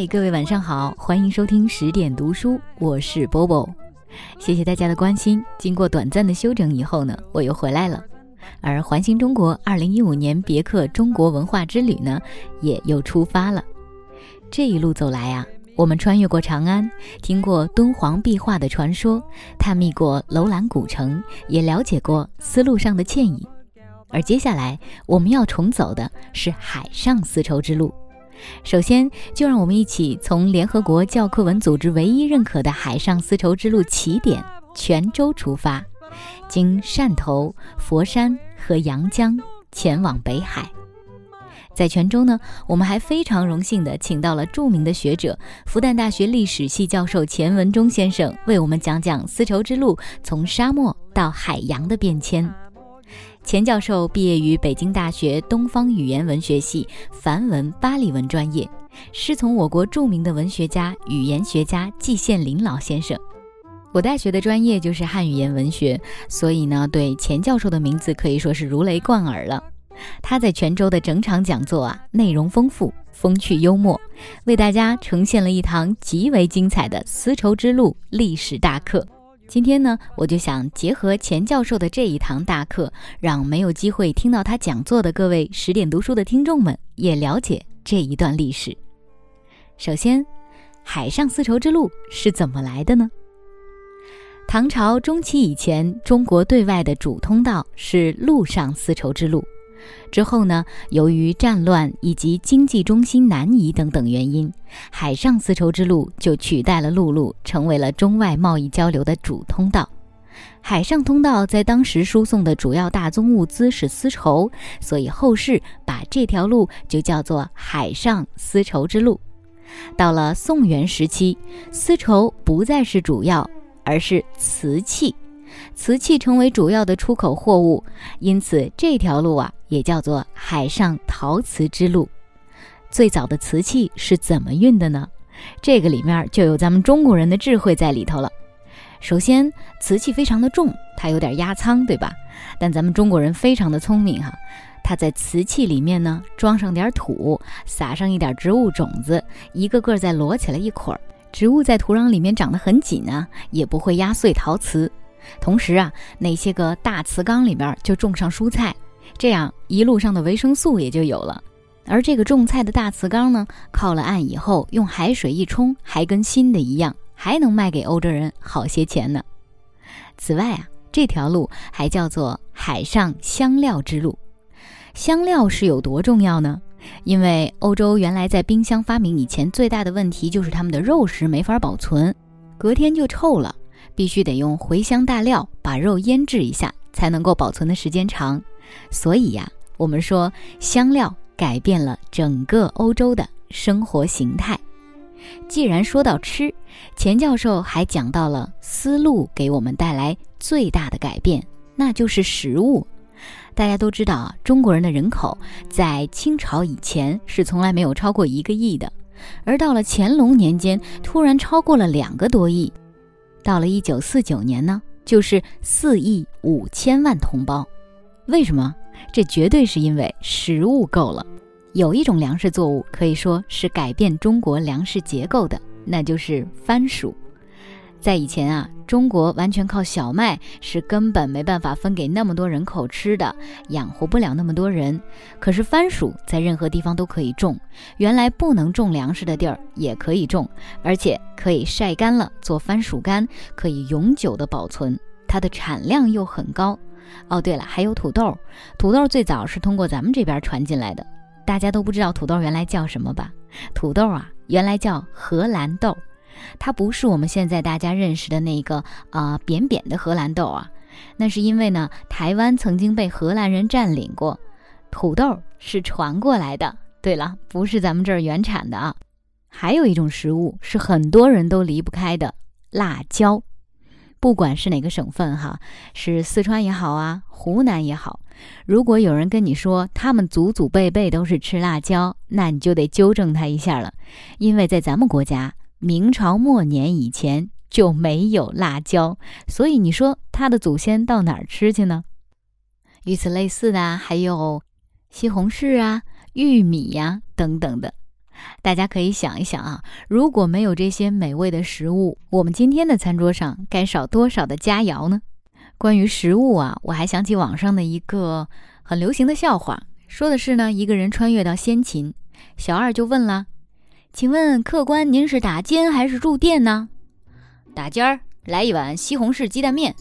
嗨，各位晚上好，欢迎收听十点读书，我是 Bobo，谢谢大家的关心。经过短暂的休整以后呢，我又回来了。而环形中国二零一五年别克中国文化之旅呢，也又出发了。这一路走来啊，我们穿越过长安，听过敦煌壁画的传说，探秘过楼兰古城，也了解过丝路上的歉意。而接下来我们要重走的是海上丝绸之路。首先，就让我们一起从联合国教科文组织唯一认可的海上丝绸之路起点泉州出发，经汕头、佛山和阳江前往北海。在泉州呢，我们还非常荣幸地请到了著名的学者、复旦大学历史系教授钱文忠先生，为我们讲讲丝绸之路从沙漠到海洋的变迁。钱教授毕业于北京大学东方语言文学系梵文巴利文专业，师从我国著名的文学家、语言学家季羡林老先生。我大学的专业就是汉语言文学，所以呢，对钱教授的名字可以说是如雷贯耳了。他在泉州的整场讲座啊，内容丰富，风趣幽默，为大家呈现了一堂极为精彩的丝绸之路历史大课。今天呢，我就想结合钱教授的这一堂大课，让没有机会听到他讲座的各位十点读书的听众们也了解这一段历史。首先，海上丝绸之路是怎么来的呢？唐朝中期以前，中国对外的主通道是陆上丝绸之路。之后呢，由于战乱以及经济中心南移等等原因，海上丝绸之路就取代了陆路，成为了中外贸易交流的主通道。海上通道在当时输送的主要大宗物资是丝绸，所以后世把这条路就叫做海上丝绸之路。到了宋元时期，丝绸不再是主要，而是瓷器。瓷器成为主要的出口货物，因此这条路啊也叫做海上陶瓷之路。最早的瓷器是怎么运的呢？这个里面就有咱们中国人的智慧在里头了。首先，瓷器非常的重，它有点压舱，对吧？但咱们中国人非常的聪明哈，它在瓷器里面呢装上点土，撒上一点植物种子，一个个再摞起来一捆儿，植物在土壤里面长得很紧啊，也不会压碎陶瓷。同时啊，那些个大瓷缸里边就种上蔬菜，这样一路上的维生素也就有了。而这个种菜的大瓷缸呢，靠了岸以后，用海水一冲，还跟新的一样，还能卖给欧洲人好些钱呢。此外啊，这条路还叫做海上香料之路。香料是有多重要呢？因为欧洲原来在冰箱发明以前，最大的问题就是他们的肉食没法保存，隔天就臭了。必须得用茴香大料把肉腌制一下，才能够保存的时间长。所以呀，我们说香料改变了整个欧洲的生活形态。既然说到吃，钱教授还讲到了丝路给我们带来最大的改变，那就是食物。大家都知道啊，中国人的人口在清朝以前是从来没有超过一个亿的，而到了乾隆年间，突然超过了两个多亿。到了一九四九年呢，就是四亿五千万同胞。为什么？这绝对是因为食物够了。有一种粮食作物可以说是改变中国粮食结构的，那就是番薯。在以前啊，中国完全靠小麦是根本没办法分给那么多人口吃的，养活不了那么多人。可是番薯在任何地方都可以种，原来不能种粮食的地儿也可以种，而且可以晒干了做番薯干，可以永久的保存，它的产量又很高。哦，对了，还有土豆，土豆最早是通过咱们这边传进来的，大家都不知道土豆原来叫什么吧？土豆啊，原来叫荷兰豆。它不是我们现在大家认识的那个啊扁扁的荷兰豆啊，那是因为呢台湾曾经被荷兰人占领过，土豆是传过来的。对了，不是咱们这儿原产的啊。还有一种食物是很多人都离不开的辣椒，不管是哪个省份哈，是四川也好啊，湖南也好，如果有人跟你说他们祖祖辈辈都是吃辣椒，那你就得纠正他一下了，因为在咱们国家。明朝末年以前就没有辣椒，所以你说他的祖先到哪儿吃去呢？与此类似的还有西红柿啊、玉米呀等等的。大家可以想一想啊，如果没有这些美味的食物，我们今天的餐桌上该少多少的佳肴呢？关于食物啊，我还想起网上的一个很流行的笑话，说的是呢，一个人穿越到先秦，小二就问了：“请问客官，您是打尖还是住店呢？”“打尖儿，来一碗西红柿鸡蛋面。”“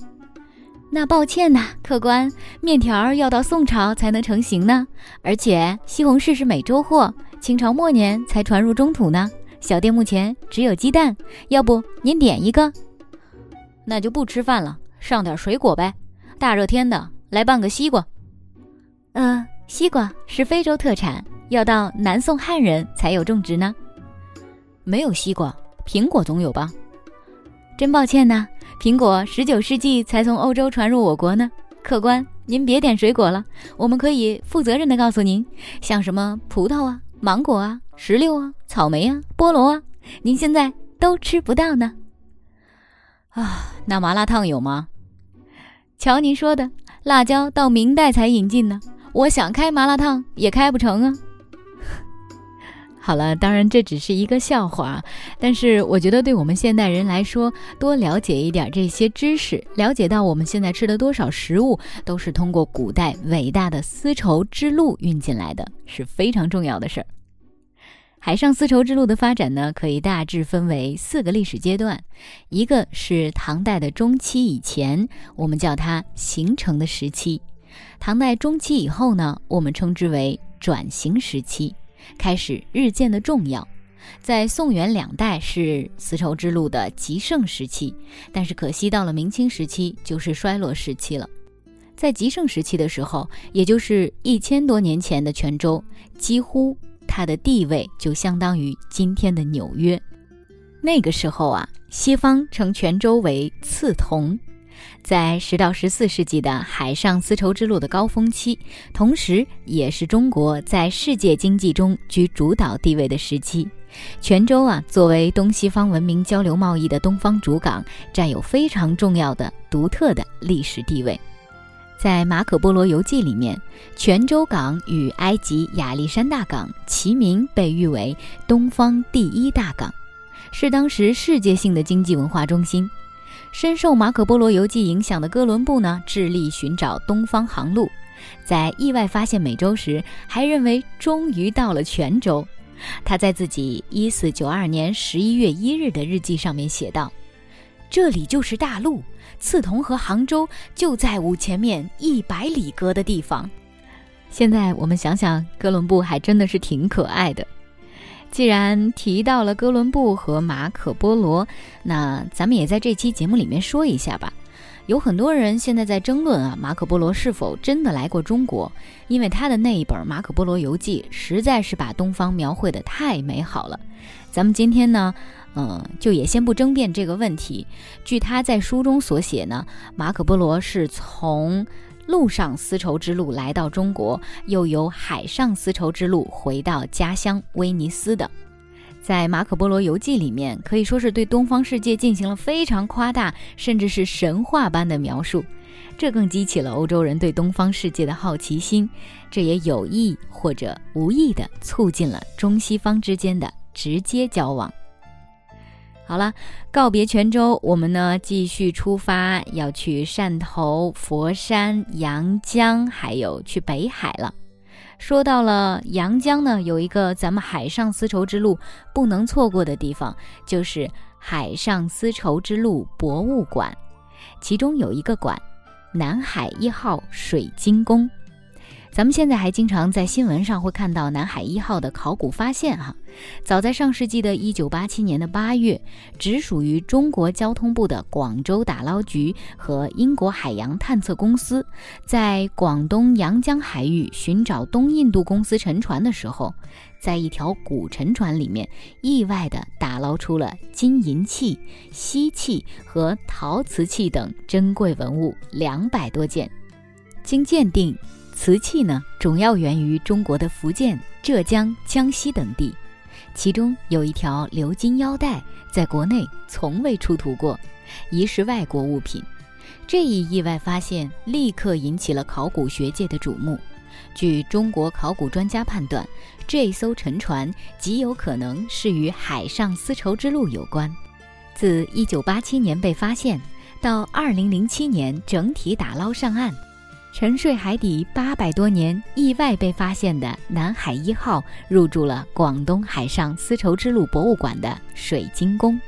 那抱歉呐，客官，面条要到宋朝才能成型呢，而且西红柿是美洲货，清朝末年才传入中土呢。小店目前只有鸡蛋，要不您点一个？”“那就不吃饭了。”上点水果呗，大热天的，来半个西瓜。嗯，西瓜是非洲特产，要到南宋汉人才有种植呢。没有西瓜，苹果总有吧？真抱歉呐，苹果十九世纪才从欧洲传入我国呢。客官，您别点水果了，我们可以负责任的告诉您，像什么葡萄啊、芒果啊、石榴啊、草莓啊、菠萝啊，您现在都吃不到呢。啊，那麻辣烫有吗？瞧您说的，辣椒到明代才引进呢。我想开麻辣烫也开不成啊。好了，当然这只是一个笑话，但是我觉得对我们现代人来说，多了解一点这些知识，了解到我们现在吃的多少食物都是通过古代伟大的丝绸之路运进来的，是非常重要的事儿。海上丝绸之路的发展呢，可以大致分为四个历史阶段，一个是唐代的中期以前，我们叫它形成的时期；唐代中期以后呢，我们称之为转型时期，开始日渐的重要。在宋元两代是丝绸之路的极盛时期，但是可惜到了明清时期就是衰落时期了。在极盛时期的时候，也就是一千多年前的泉州，几乎。它的地位就相当于今天的纽约。那个时候啊，西方称泉州为刺桐。在十到十四世纪的海上丝绸之路的高峰期，同时也是中国在世界经济中居主导地位的时期。泉州啊，作为东西方文明交流贸易的东方主港，占有非常重要的、独特的历史地位。在《马可·波罗游记》里面，泉州港与埃及亚历山大港齐名，被誉为东方第一大港，是当时世界性的经济文化中心。深受《马可·波罗游记》影响的哥伦布呢，致力寻找东方航路，在意外发现美洲时，还认为终于到了泉州。他在自己一四九二年十一月一日的日记上面写道：“这里就是大陆。”刺桐和杭州就在五前面一百里隔的地方。现在我们想想，哥伦布还真的是挺可爱的。既然提到了哥伦布和马可波罗，那咱们也在这期节目里面说一下吧。有很多人现在在争论啊，马可波罗是否真的来过中国？因为他的那一本《马可波罗游记》实在是把东方描绘的太美好了。咱们今天呢？嗯，就也先不争辩这个问题。据他在书中所写呢，马可波罗是从陆上丝绸之路来到中国，又由海上丝绸之路回到家乡威尼斯的。在《马可波罗游记》里面，可以说是对东方世界进行了非常夸大，甚至是神话般的描述。这更激起了欧洲人对东方世界的好奇心，这也有意或者无意的促进了中西方之间的直接交往。好了，告别泉州，我们呢继续出发，要去汕头、佛山、阳江，还有去北海了。说到了阳江呢，有一个咱们海上丝绸之路不能错过的地方，就是海上丝绸之路博物馆，其中有一个馆——南海一号水晶宫。咱们现在还经常在新闻上会看到南海一号的考古发现哈。早在上世纪的一九八七年的八月，直属于中国交通部的广州打捞局和英国海洋探测公司，在广东阳江海域寻找东印度公司沉船的时候，在一条古沉船里面意外地打捞出了金银器、锡器和陶瓷器等珍贵文物两百多件，经鉴定。瓷器呢，主要源于中国的福建、浙江、江西等地，其中有一条鎏金腰带，在国内从未出土过，疑是外国物品。这一意外发现立刻引起了考古学界的瞩目。据中国考古专家判断，这艘沉船极有可能是与海上丝绸之路有关。自1987年被发现到2007年整体打捞上岸，沉睡海底800多年，意外被发现的南海一号入住了广东海上丝绸之路博物馆的水晶宫。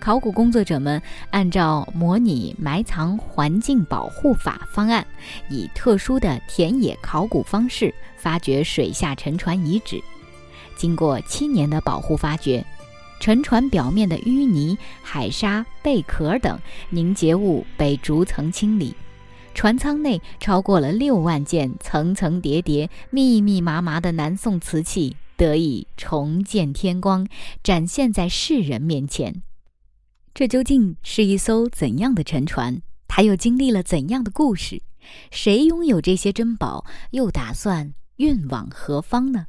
考古工作者们按照模拟埋藏环境保护法方案，以特殊的田野考古方式发掘水下沉船遗址。经过七年的保护发掘，沉船表面的淤泥、海沙、贝壳等凝结物被逐层清理，船舱内超过了六万件层层叠叠、密密麻麻的南宋瓷器得以重见天光，展现在世人面前。这究竟是一艘怎样的沉船？它又经历了怎样的故事？谁拥有这些珍宝？又打算运往何方呢？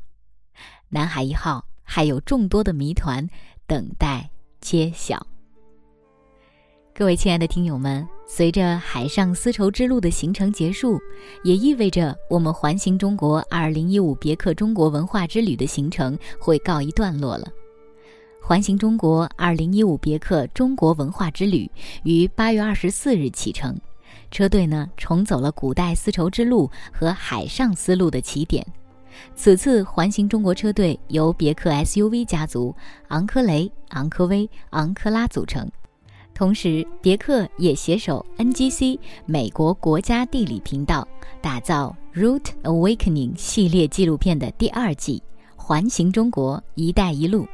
南海一号还有众多的谜团等待揭晓。各位亲爱的听友们，随着海上丝绸之路的行程结束，也意味着我们环行中国2015别克中国文化之旅的行程会告一段落了。环行中国2015别克中国文化之旅于8月24日启程，车队呢重走了古代丝绸之路和海上丝路的起点。此次环行中国车队由别克 SUV 家族昂科雷、昂科威、昂科拉组成，同时别克也携手 NGC 美国国家地理频道，打造《Route Awakening》系列纪录片的第二季《环形中国“一带一路”。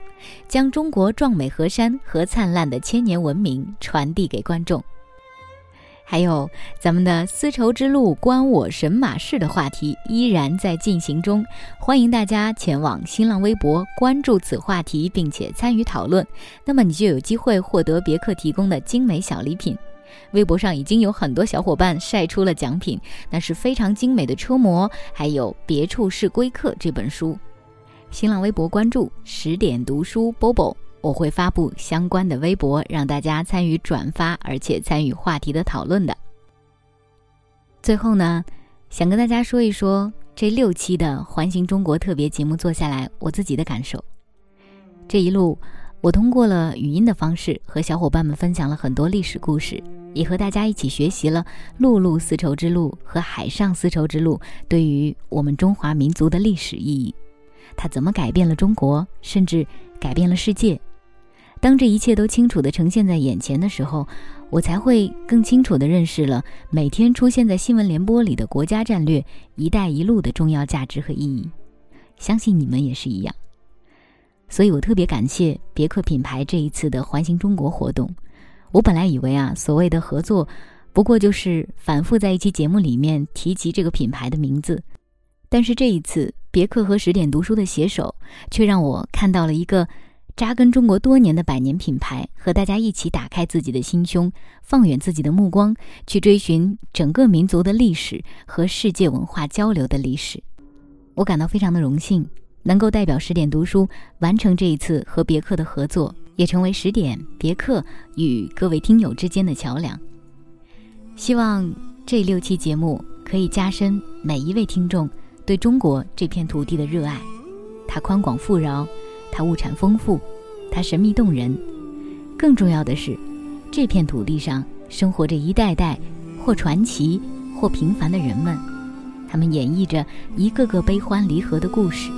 将中国壮美河山和灿烂的千年文明传递给观众。还有咱们的丝绸之路关我神马事的话题依然在进行中，欢迎大家前往新浪微博关注此话题，并且参与讨论，那么你就有机会获得别克提供的精美小礼品。微博上已经有很多小伙伴晒出了奖品，那是非常精美的车模，还有《别处是归客》这本书。新浪微博关注十点读书 Bobo，我会发布相关的微博，让大家参与转发，而且参与话题的讨论的。最后呢，想跟大家说一说这六期的环形中国特别节目做下来我自己的感受。这一路，我通过了语音的方式和小伙伴们分享了很多历史故事，也和大家一起学习了陆路丝绸之路和海上丝绸之路对于我们中华民族的历史意义。它怎么改变了中国，甚至改变了世界？当这一切都清楚地呈现在眼前的时候，我才会更清楚地认识了每天出现在新闻联播里的国家战略“一带一路”的重要价值和意义。相信你们也是一样。所以我特别感谢别克品牌这一次的环形中国活动。我本来以为啊，所谓的合作，不过就是反复在一期节目里面提及这个品牌的名字。但是这一次，别克和十点读书的携手，却让我看到了一个扎根中国多年的百年品牌，和大家一起打开自己的心胸，放远自己的目光，去追寻整个民族的历史和世界文化交流的历史。我感到非常的荣幸，能够代表十点读书完成这一次和别克的合作，也成为十点别克与各位听友之间的桥梁。希望这六期节目可以加深每一位听众。对中国这片土地的热爱，它宽广富饶，它物产丰富，它神秘动人。更重要的是，这片土地上生活着一代代或传奇或平凡的人们，他们演绎着一个个悲欢离合的故事。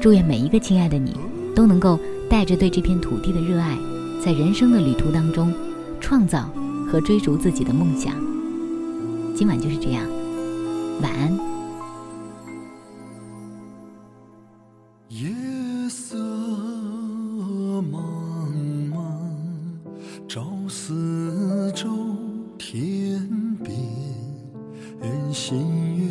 祝愿每一个亲爱的你，都能够带着对这片土地的热爱，在人生的旅途当中，创造和追逐自己的梦想。今晚就是这样，晚安。中